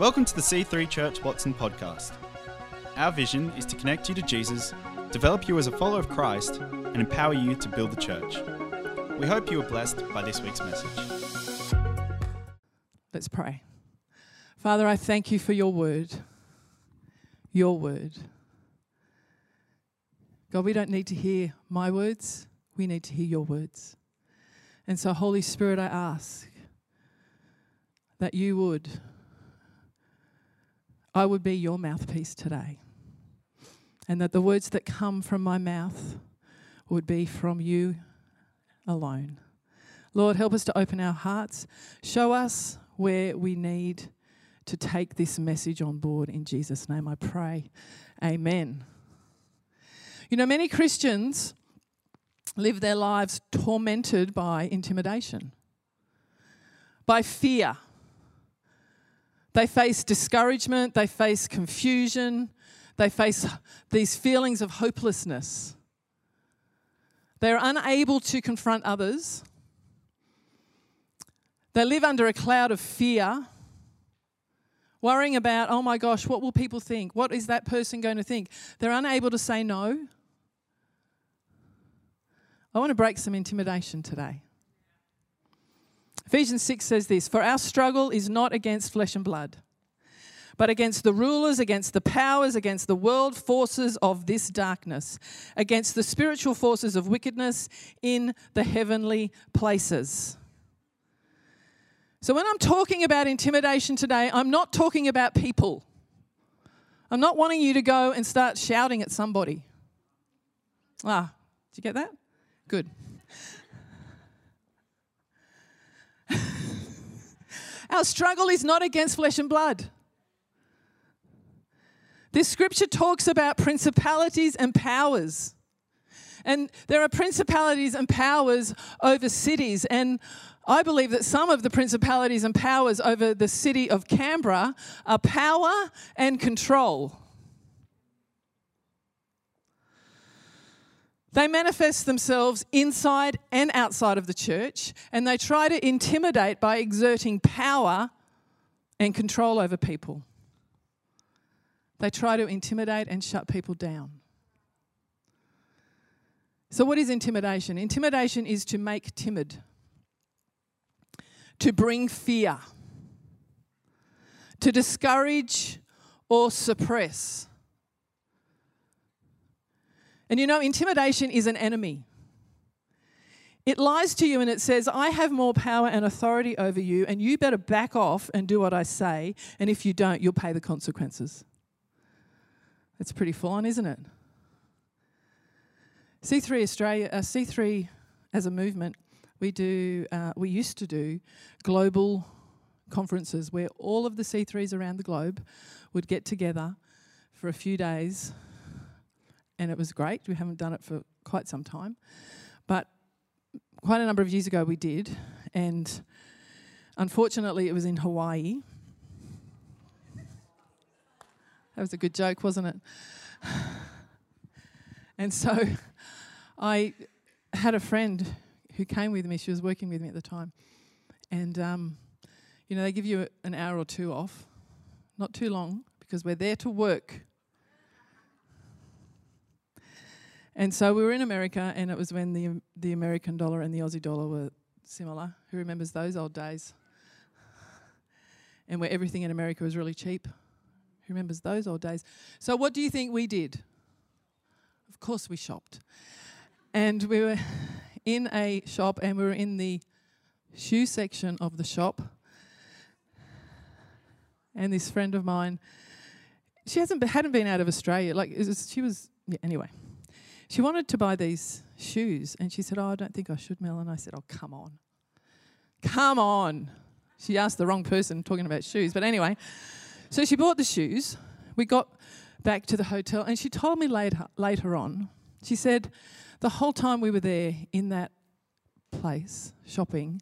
Welcome to the C3 Church Watson podcast. Our vision is to connect you to Jesus, develop you as a follower of Christ, and empower you to build the church. We hope you are blessed by this week's message. Let's pray. Father, I thank you for your word. Your word. God, we don't need to hear my words, we need to hear your words. And so, Holy Spirit, I ask that you would, I would be your mouthpiece today. And that the words that come from my mouth would be from you alone. Lord, help us to open our hearts. Show us where we need to take this message on board. In Jesus' name I pray. Amen. You know, many Christians live their lives tormented by intimidation, by fear. They face discouragement, they face confusion, they face these feelings of hopelessness. They're unable to confront others. They live under a cloud of fear, worrying about, oh my gosh, what will people think? What is that person going to think? They're unable to say no. I want to break some intimidation today. Ephesians 6 says this For our struggle is not against flesh and blood, but against the rulers, against the powers, against the world forces of this darkness, against the spiritual forces of wickedness in the heavenly places. So, when I'm talking about intimidation today, I'm not talking about people. I'm not wanting you to go and start shouting at somebody. Ah, did you get that? Good. Our struggle is not against flesh and blood. This scripture talks about principalities and powers. And there are principalities and powers over cities. And I believe that some of the principalities and powers over the city of Canberra are power and control. They manifest themselves inside and outside of the church, and they try to intimidate by exerting power and control over people. They try to intimidate and shut people down. So, what is intimidation? Intimidation is to make timid, to bring fear, to discourage or suppress. And you know, intimidation is an enemy. It lies to you and it says, I have more power and authority over you, and you better back off and do what I say. And if you don't, you'll pay the consequences. It's pretty full on, isn't it? C3 Australia, uh, C3 as a movement, we do, uh, we used to do global conferences where all of the C3s around the globe would get together for a few days and it was great. We haven't done it for quite some time, but quite a number of years ago we did, and unfortunately it was in Hawaii. That was a good joke, wasn't it? And so I had a friend who came with me. She was working with me at the time. And, um, you know, they give you an hour or two off, not too long, because we're there to work. And so we were in America, and it was when the the American dollar and the Aussie dollar were similar. Who remembers those old days? And where everything in America was really cheap. Who remembers those old days? So what do you think we did? Of course we shopped. And we were in a shop and we were in the shoe section of the shop. And this friend of mine, she hasn't hadn't been out of Australia. Like was, she was yeah, anyway. She wanted to buy these shoes and she said, Oh, I don't think I should, Mel. And I said, Oh, come on. Come on. She asked the wrong person talking about shoes. But anyway, so she bought the shoes. We got back to the hotel and she told me later, later on, she said, the whole time we were there in that place shopping,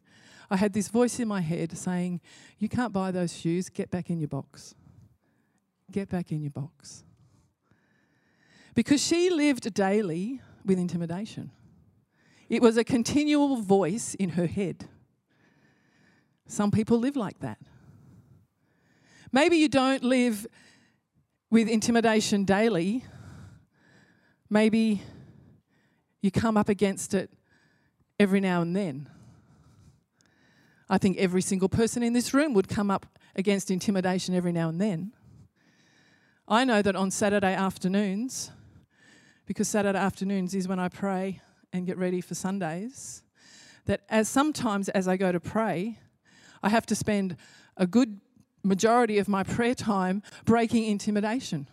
I had this voice in my head saying, You can't buy those shoes, get back in your box. Get back in your box because she lived daily with intimidation. It was a continual voice in her head. Some people live like that. Maybe you don't live with intimidation daily. Maybe you come up against it every now and then. I think every single person in this room would come up against intimidation every now and then. I know that on Saturday afternoons, because Saturday afternoons is when I pray and get ready for Sundays, that as sometimes as I go to pray, I have to spend a good majority of my prayer time breaking intimidation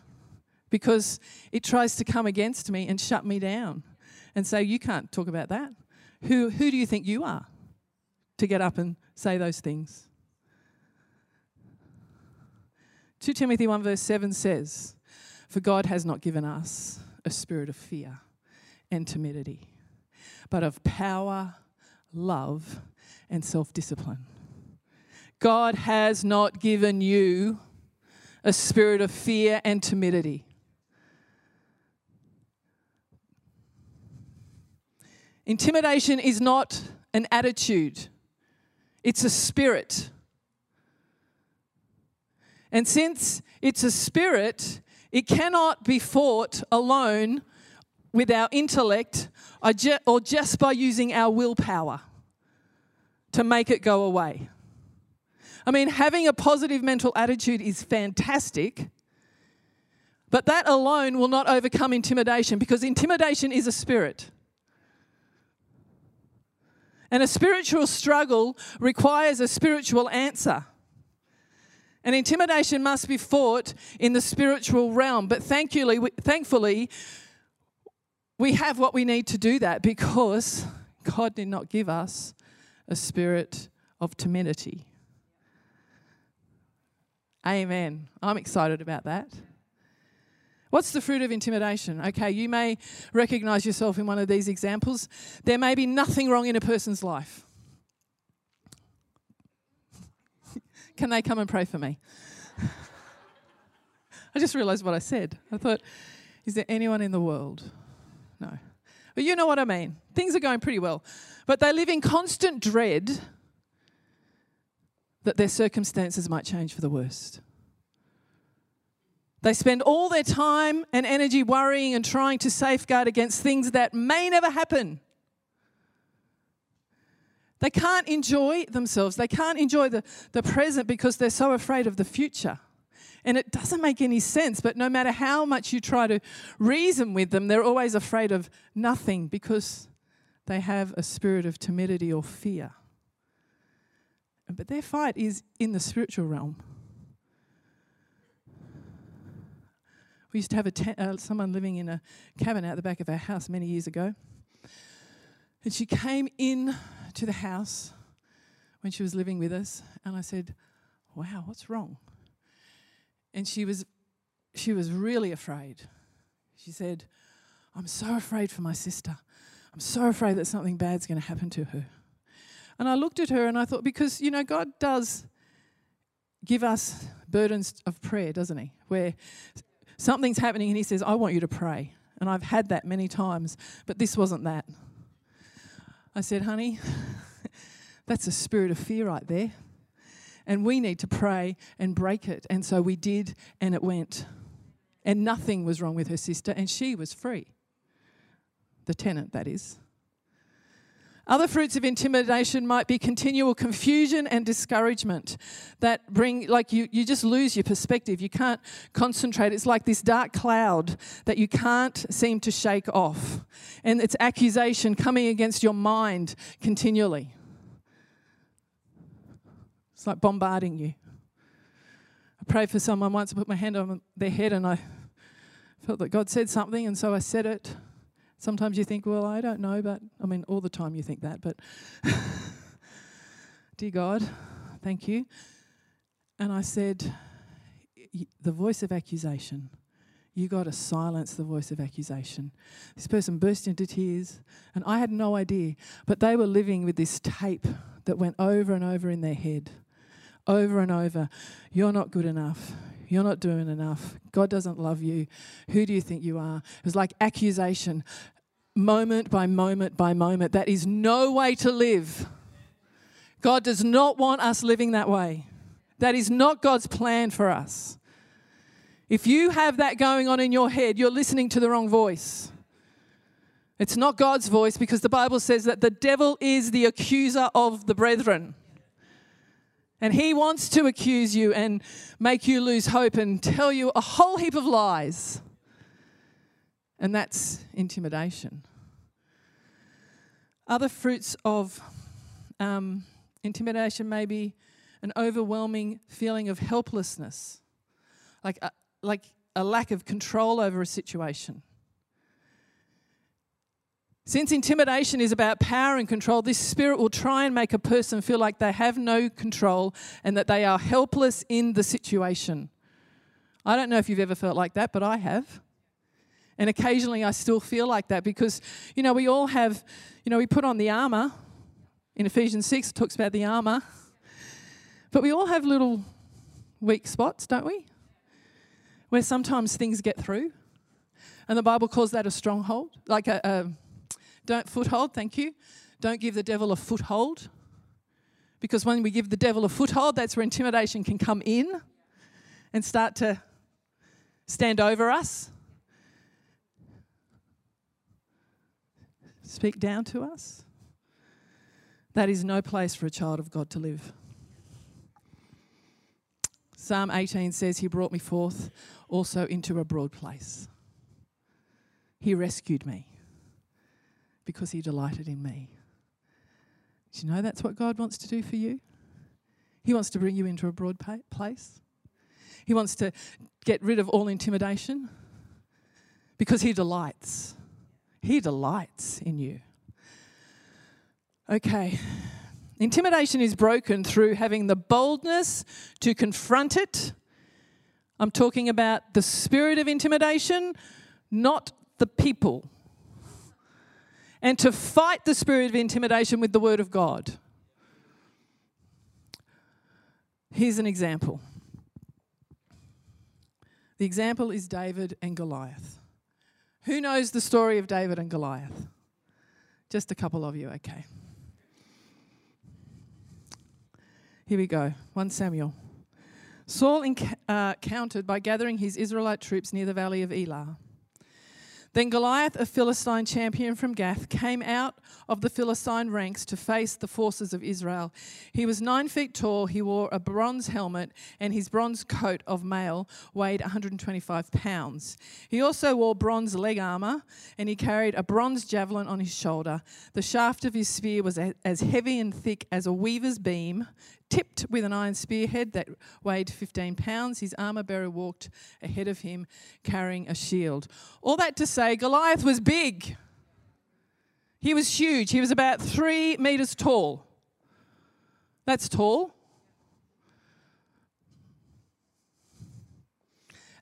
because it tries to come against me and shut me down and say, You can't talk about that. Who, who do you think you are to get up and say those things? 2 Timothy 1 verse 7 says, For God has not given us a spirit of fear and timidity, but of power, love, and self discipline. God has not given you a spirit of fear and timidity. Intimidation is not an attitude, it's a spirit. And since it's a spirit, it cannot be fought alone with our intellect or just by using our willpower to make it go away. I mean, having a positive mental attitude is fantastic, but that alone will not overcome intimidation because intimidation is a spirit. And a spiritual struggle requires a spiritual answer. And intimidation must be fought in the spiritual realm. But thankfully, thankfully, we have what we need to do that because God did not give us a spirit of timidity. Amen. I'm excited about that. What's the fruit of intimidation? Okay, you may recognize yourself in one of these examples. There may be nothing wrong in a person's life. Can they come and pray for me? I just realized what I said. I thought, is there anyone in the world? No. But you know what I mean. Things are going pretty well. But they live in constant dread that their circumstances might change for the worst. They spend all their time and energy worrying and trying to safeguard against things that may never happen. They can't enjoy themselves. They can't enjoy the, the present because they're so afraid of the future. And it doesn't make any sense, but no matter how much you try to reason with them, they're always afraid of nothing because they have a spirit of timidity or fear. But their fight is in the spiritual realm. We used to have a uh, someone living in a cabin out the back of our house many years ago. And she came in to the house when she was living with us, and I said, "Wow, what's wrong?" And she was she was really afraid. She said, "I'm so afraid for my sister. I'm so afraid that something bad's going to happen to her." And I looked at her and I thought, because, you know, God does give us burdens of prayer, doesn't He? Where something's happening and He says, I want you to pray. And I've had that many times, but this wasn't that. I said, honey, that's a spirit of fear right there. And we need to pray and break it. And so we did, and it went. And nothing was wrong with her sister, and she was free. The tenant, that is. Other fruits of intimidation might be continual confusion and discouragement that bring, like, you, you just lose your perspective. You can't concentrate. It's like this dark cloud that you can't seem to shake off. And it's accusation coming against your mind continually. It's like bombarding you. I prayed for someone once, I put my hand on their head, and I felt that God said something, and so I said it. Sometimes you think, well, I don't know, but I mean, all the time you think that, but dear God, thank you. And I said, the voice of accusation. You got to silence the voice of accusation. This person burst into tears, and I had no idea, but they were living with this tape that went over and over in their head, over and over. You're not good enough. You're not doing enough. God doesn't love you. Who do you think you are? It was like accusation, moment by moment by moment. That is no way to live. God does not want us living that way That is not God's plan for us. If you have that going on in your head, you're listening to the wrong voice. It's not God's voice because the Bible says that the devil is the accuser of the brethren. And he wants to accuse you and make you lose hope and tell you a whole heap of lies. And that's intimidation. Other fruits of um, intimidation may be an overwhelming feeling of helplessness, like a, like a lack of control over a situation. Since intimidation is about power and control, this spirit will try and make a person feel like they have no control and that they are helpless in the situation. I don't know if you've ever felt like that, but I have. And occasionally I still feel like that because, you know, we all have, you know, we put on the armor. In Ephesians 6, it talks about the armor. But we all have little weak spots, don't we? Where sometimes things get through. And the Bible calls that a stronghold, like a, a don't foothold, thank you. Don't give the devil a foothold. Because when we give the devil a foothold, that's where intimidation can come in and start to stand over us, speak down to us. That is no place for a child of God to live. Psalm 18 says, He brought me forth also into a broad place. He rescued me because he delighted in me. Do you know that's what God wants to do for you? He wants to bring you into a broad place. He wants to get rid of all intimidation because he delights. He delights in you. Okay. Intimidation is broken through having the boldness to confront it. I'm talking about the spirit of intimidation, not the people and to fight the spirit of intimidation with the word of God. Here's an example. The example is David and Goliath. Who knows the story of David and Goliath? Just a couple of you, okay. Here we go 1 Samuel. Saul encountered uh, by gathering his Israelite troops near the valley of Elah. Then Goliath, a Philistine champion from Gath, came out of the Philistine ranks to face the forces of Israel. He was nine feet tall, he wore a bronze helmet, and his bronze coat of mail weighed 125 pounds. He also wore bronze leg armor, and he carried a bronze javelin on his shoulder. The shaft of his spear was as heavy and thick as a weaver's beam, tipped with an iron spearhead that weighed 15 pounds. His armor bearer walked ahead of him carrying a shield. All that to say, Goliath was big. He was huge. He was about three meters tall. That's tall.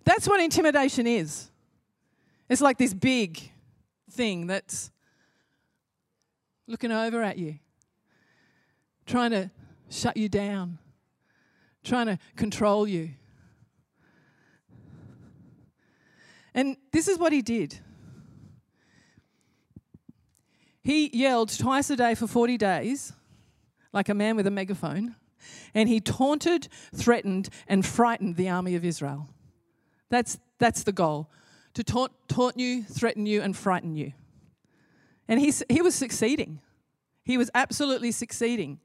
That's what intimidation is. It's like this big thing that's looking over at you, trying to shut you down, trying to control you. And this is what he did. He yelled twice a day for 40 days, like a man with a megaphone, and he taunted, threatened, and frightened the army of Israel. That's, that's the goal to taunt, taunt you, threaten you, and frighten you. And he, he was succeeding. He was absolutely succeeding.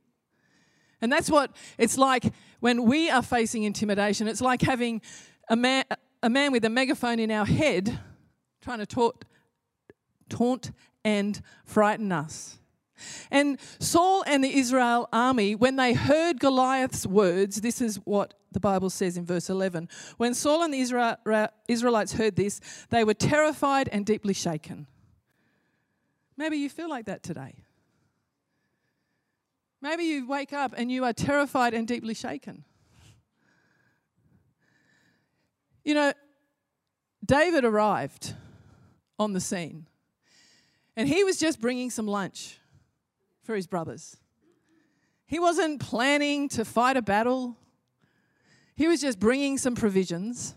And that's what it's like when we are facing intimidation. It's like having a man, a man with a megaphone in our head trying to taunt, taunt and frighten us. And Saul and the Israel army, when they heard Goliath's words, this is what the Bible says in verse 11. When Saul and the Israelites heard this, they were terrified and deeply shaken. Maybe you feel like that today. Maybe you wake up and you are terrified and deeply shaken. You know, David arrived on the scene and he was just bringing some lunch for his brothers. He wasn't planning to fight a battle, he was just bringing some provisions.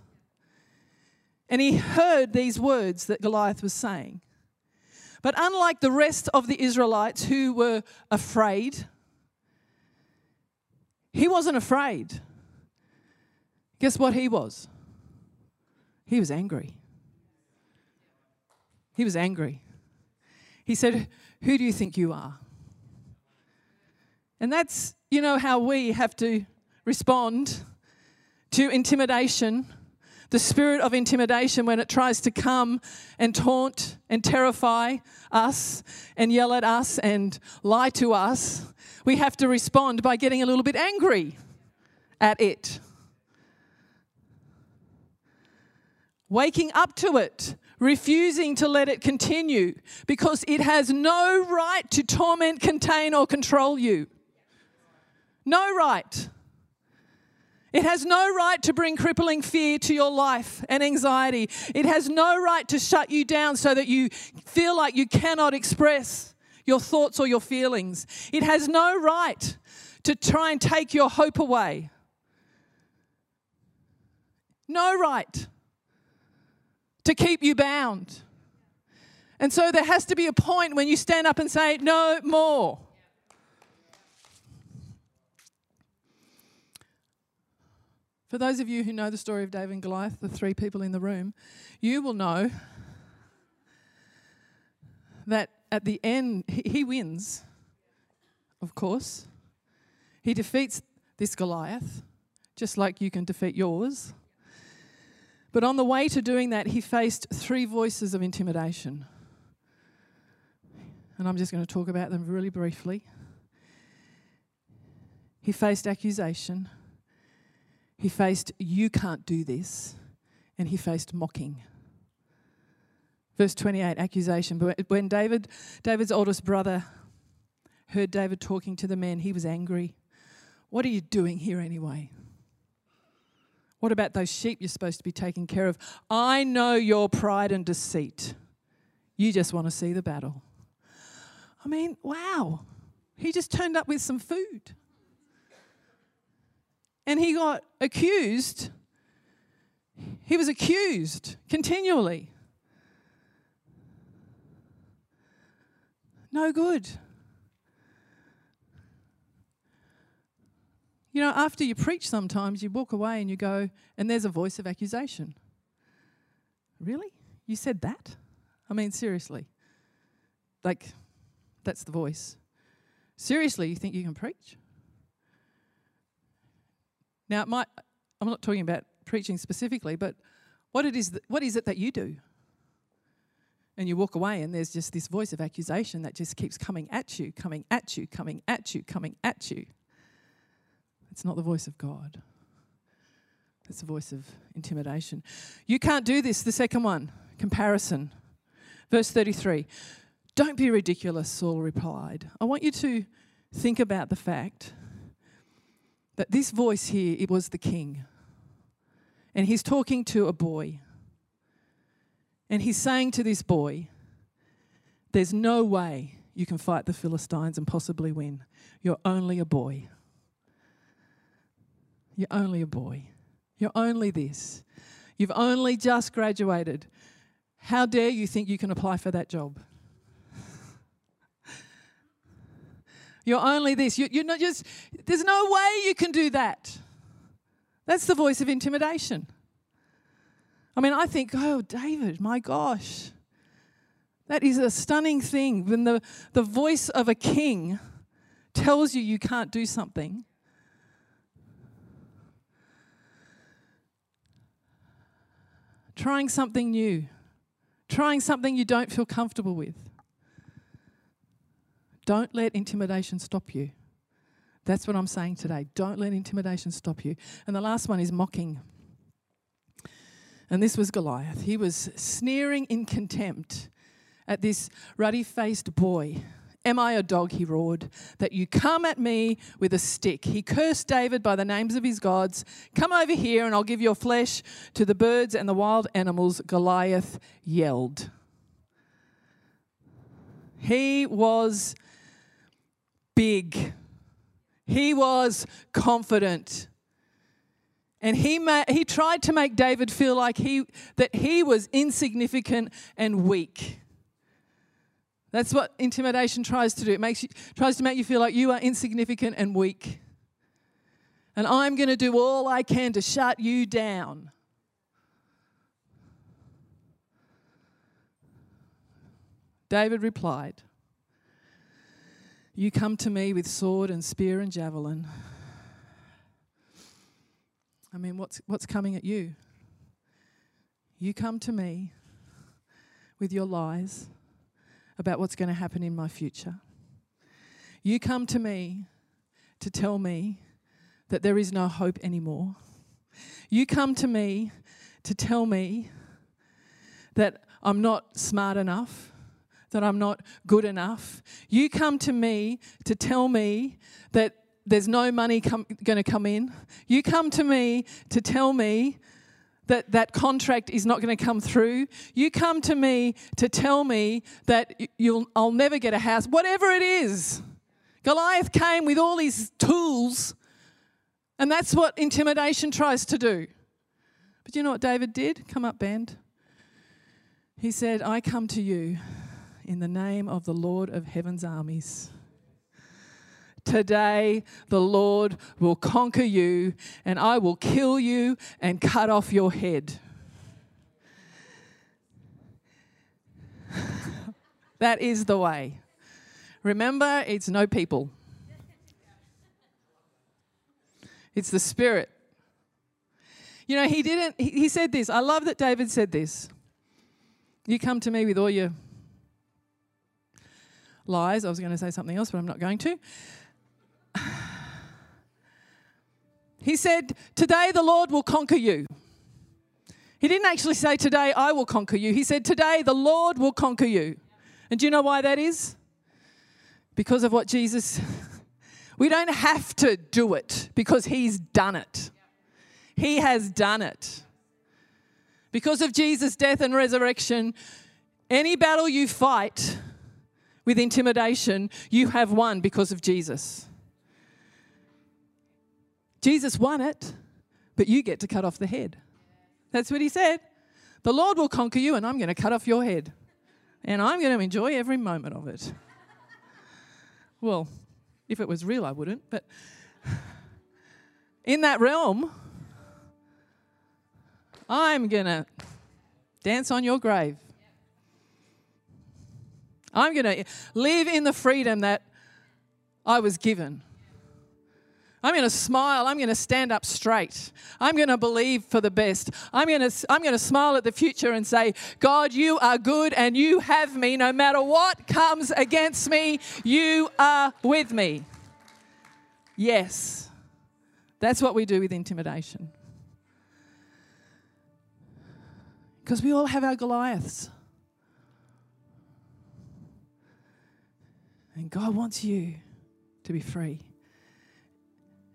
And he heard these words that Goliath was saying. But unlike the rest of the Israelites who were afraid, he wasn't afraid. Guess what he was? He was angry. He was angry. He said, Who do you think you are? And that's, you know, how we have to respond to intimidation, the spirit of intimidation when it tries to come and taunt and terrify us and yell at us and lie to us. We have to respond by getting a little bit angry at it. Waking up to it, refusing to let it continue because it has no right to torment, contain, or control you. No right. It has no right to bring crippling fear to your life and anxiety. It has no right to shut you down so that you feel like you cannot express your thoughts or your feelings. It has no right to try and take your hope away. No right to keep you bound. And so there has to be a point when you stand up and say, No more. For those of you who know the story of David and Goliath, the three people in the room, you will know that at the end, he wins, of course. He defeats this Goliath, just like you can defeat yours. But on the way to doing that, he faced three voices of intimidation. And I'm just going to talk about them really briefly. He faced accusation. He faced, You can't do this. And he faced mocking. Verse 28, accusation. But when David, David's oldest brother heard David talking to the men, he was angry. What are you doing here anyway? What about those sheep you're supposed to be taking care of? I know your pride and deceit. You just want to see the battle. I mean, wow. He just turned up with some food and he got accused. He was accused continually. No good. You know, after you preach, sometimes you walk away and you go, and there's a voice of accusation. Really? You said that? I mean, seriously. Like, that's the voice. Seriously, you think you can preach? Now, I'm not talking about preaching specifically, but what, it is that, what is it that you do? And you walk away, and there's just this voice of accusation that just keeps coming at you, coming at you, coming at you, coming at you. It's not the voice of God. It's the voice of intimidation. You can't do this. The second one, comparison. Verse 33. Don't be ridiculous, Saul replied. I want you to think about the fact that this voice here, it was the king. And he's talking to a boy. And he's saying to this boy, There's no way you can fight the Philistines and possibly win. You're only a boy. You're only a boy. You're only this. You've only just graduated. How dare you think you can apply for that job? You're only this. You, you're not just, there's no way you can do that. That's the voice of intimidation. I mean, I think, oh, David, my gosh. That is a stunning thing when the, the voice of a king tells you you can't do something. Trying something new, trying something you don't feel comfortable with. Don't let intimidation stop you. That's what I'm saying today. Don't let intimidation stop you. And the last one is mocking. And this was Goliath. He was sneering in contempt at this ruddy faced boy. Am I a dog, he roared, that you come at me with a stick? He cursed David by the names of his gods. Come over here and I'll give your flesh to the birds and the wild animals, Goliath yelled. He was big. He was confident. And he, ma- he tried to make David feel like he, that he was insignificant and weak. That's what intimidation tries to do. It makes you, tries to make you feel like you are insignificant and weak. And I'm going to do all I can to shut you down. David replied, You come to me with sword and spear and javelin. I mean, what's, what's coming at you? You come to me with your lies about what's going to happen in my future. You come to me to tell me that there is no hope anymore. You come to me to tell me that I'm not smart enough, that I'm not good enough. You come to me to tell me that there's no money going to come in. You come to me to tell me that that contract is not going to come through. You come to me to tell me that you'll, I'll never get a house, whatever it is. Goliath came with all his tools, and that's what intimidation tries to do. But you know what David did? Come up, band. He said, I come to you in the name of the Lord of heaven's armies. Today, the Lord will conquer you, and I will kill you and cut off your head. that is the way. Remember, it's no people, it's the Spirit. You know, he didn't, he said this. I love that David said this. You come to me with all your lies. I was going to say something else, but I'm not going to. He said, Today the Lord will conquer you. He didn't actually say, Today I will conquer you. He said, Today the Lord will conquer you. And do you know why that is? Because of what Jesus. We don't have to do it because He's done it. He has done it. Because of Jesus' death and resurrection, any battle you fight with intimidation, you have won because of Jesus. Jesus won it, but you get to cut off the head. That's what he said. The Lord will conquer you, and I'm going to cut off your head. And I'm going to enjoy every moment of it. Well, if it was real, I wouldn't, but in that realm, I'm going to dance on your grave. I'm going to live in the freedom that I was given. I'm going to smile. I'm going to stand up straight. I'm going to believe for the best. I'm going to, I'm going to smile at the future and say, God, you are good and you have me. No matter what comes against me, you are with me. Yes, that's what we do with intimidation. Because we all have our Goliaths. And God wants you to be free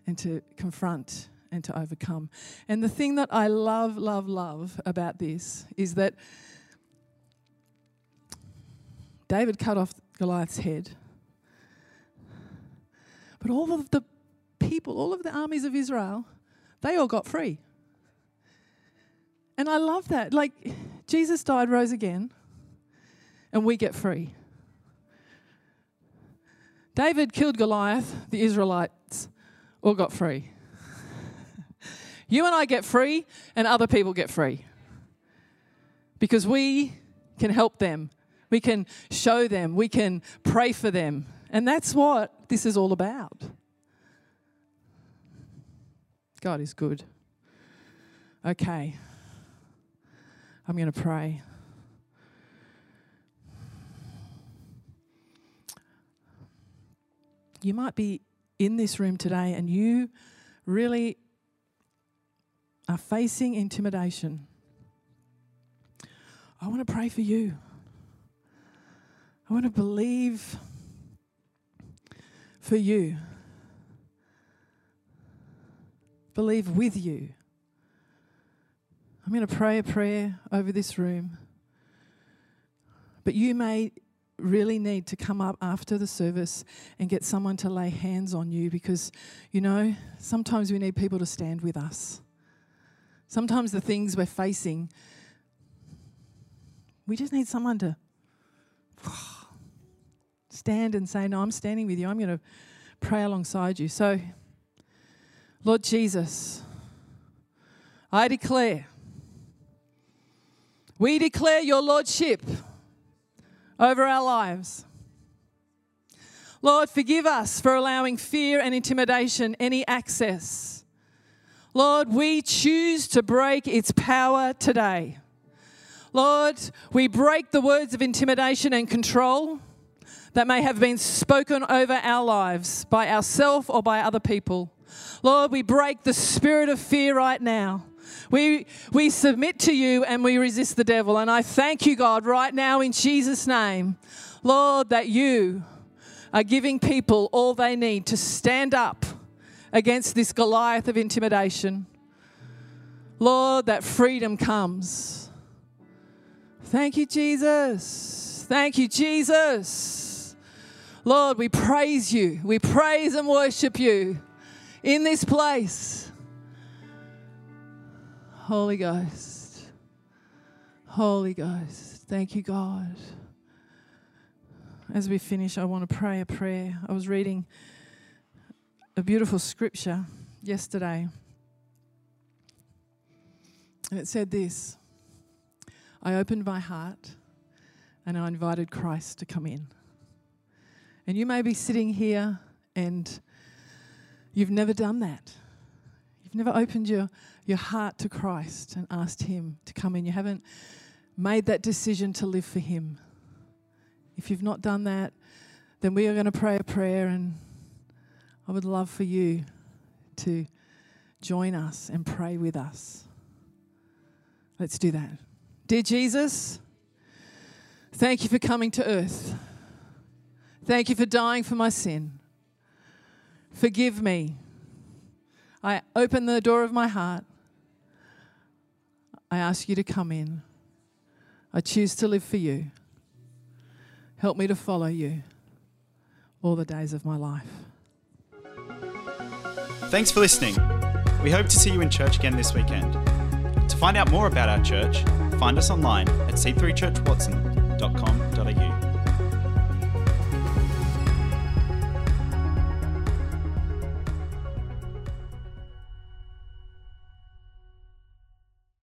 and to confront and to overcome. And the thing that I love, love, love about this is that David cut off Goliath's head, but all of the people, all of the armies of Israel, they all got free. And I love that. Like, Jesus died, rose again, and we get free. David killed Goliath, the Israelites all got free. you and I get free, and other people get free. Because we can help them, we can show them, we can pray for them. And that's what this is all about. God is good. Okay. I'm going to pray. You might be in this room today and you really are facing intimidation, I want to pray for you. I want to believe for you, believe with you. I'm going to pray a prayer over this room. But you may really need to come up after the service and get someone to lay hands on you because, you know, sometimes we need people to stand with us. Sometimes the things we're facing, we just need someone to stand and say, No, I'm standing with you. I'm going to pray alongside you. So, Lord Jesus, I declare, we declare your Lordship over our lives. Lord, forgive us for allowing fear and intimidation any access. Lord, we choose to break its power today. Lord, we break the words of intimidation and control that may have been spoken over our lives by ourselves or by other people. Lord, we break the spirit of fear right now. We, we submit to you and we resist the devil. And I thank you, God, right now in Jesus' name, Lord, that you are giving people all they need to stand up against this Goliath of intimidation. Lord, that freedom comes. Thank you, Jesus. Thank you, Jesus. Lord, we praise you. We praise and worship you in this place. Holy Ghost. Holy Ghost. Thank you, God. As we finish, I want to pray a prayer. I was reading a beautiful scripture yesterday. And it said this I opened my heart and I invited Christ to come in. And you may be sitting here and you've never done that. You've never opened your, your heart to Christ and asked Him to come in. You haven't made that decision to live for Him. If you've not done that, then we are going to pray a prayer, and I would love for you to join us and pray with us. Let's do that. Dear Jesus, thank you for coming to earth. Thank you for dying for my sin. Forgive me. I open the door of my heart. I ask you to come in. I choose to live for you. Help me to follow you all the days of my life. Thanks for listening. We hope to see you in church again this weekend. To find out more about our church, find us online at c3churchwatson.com.au.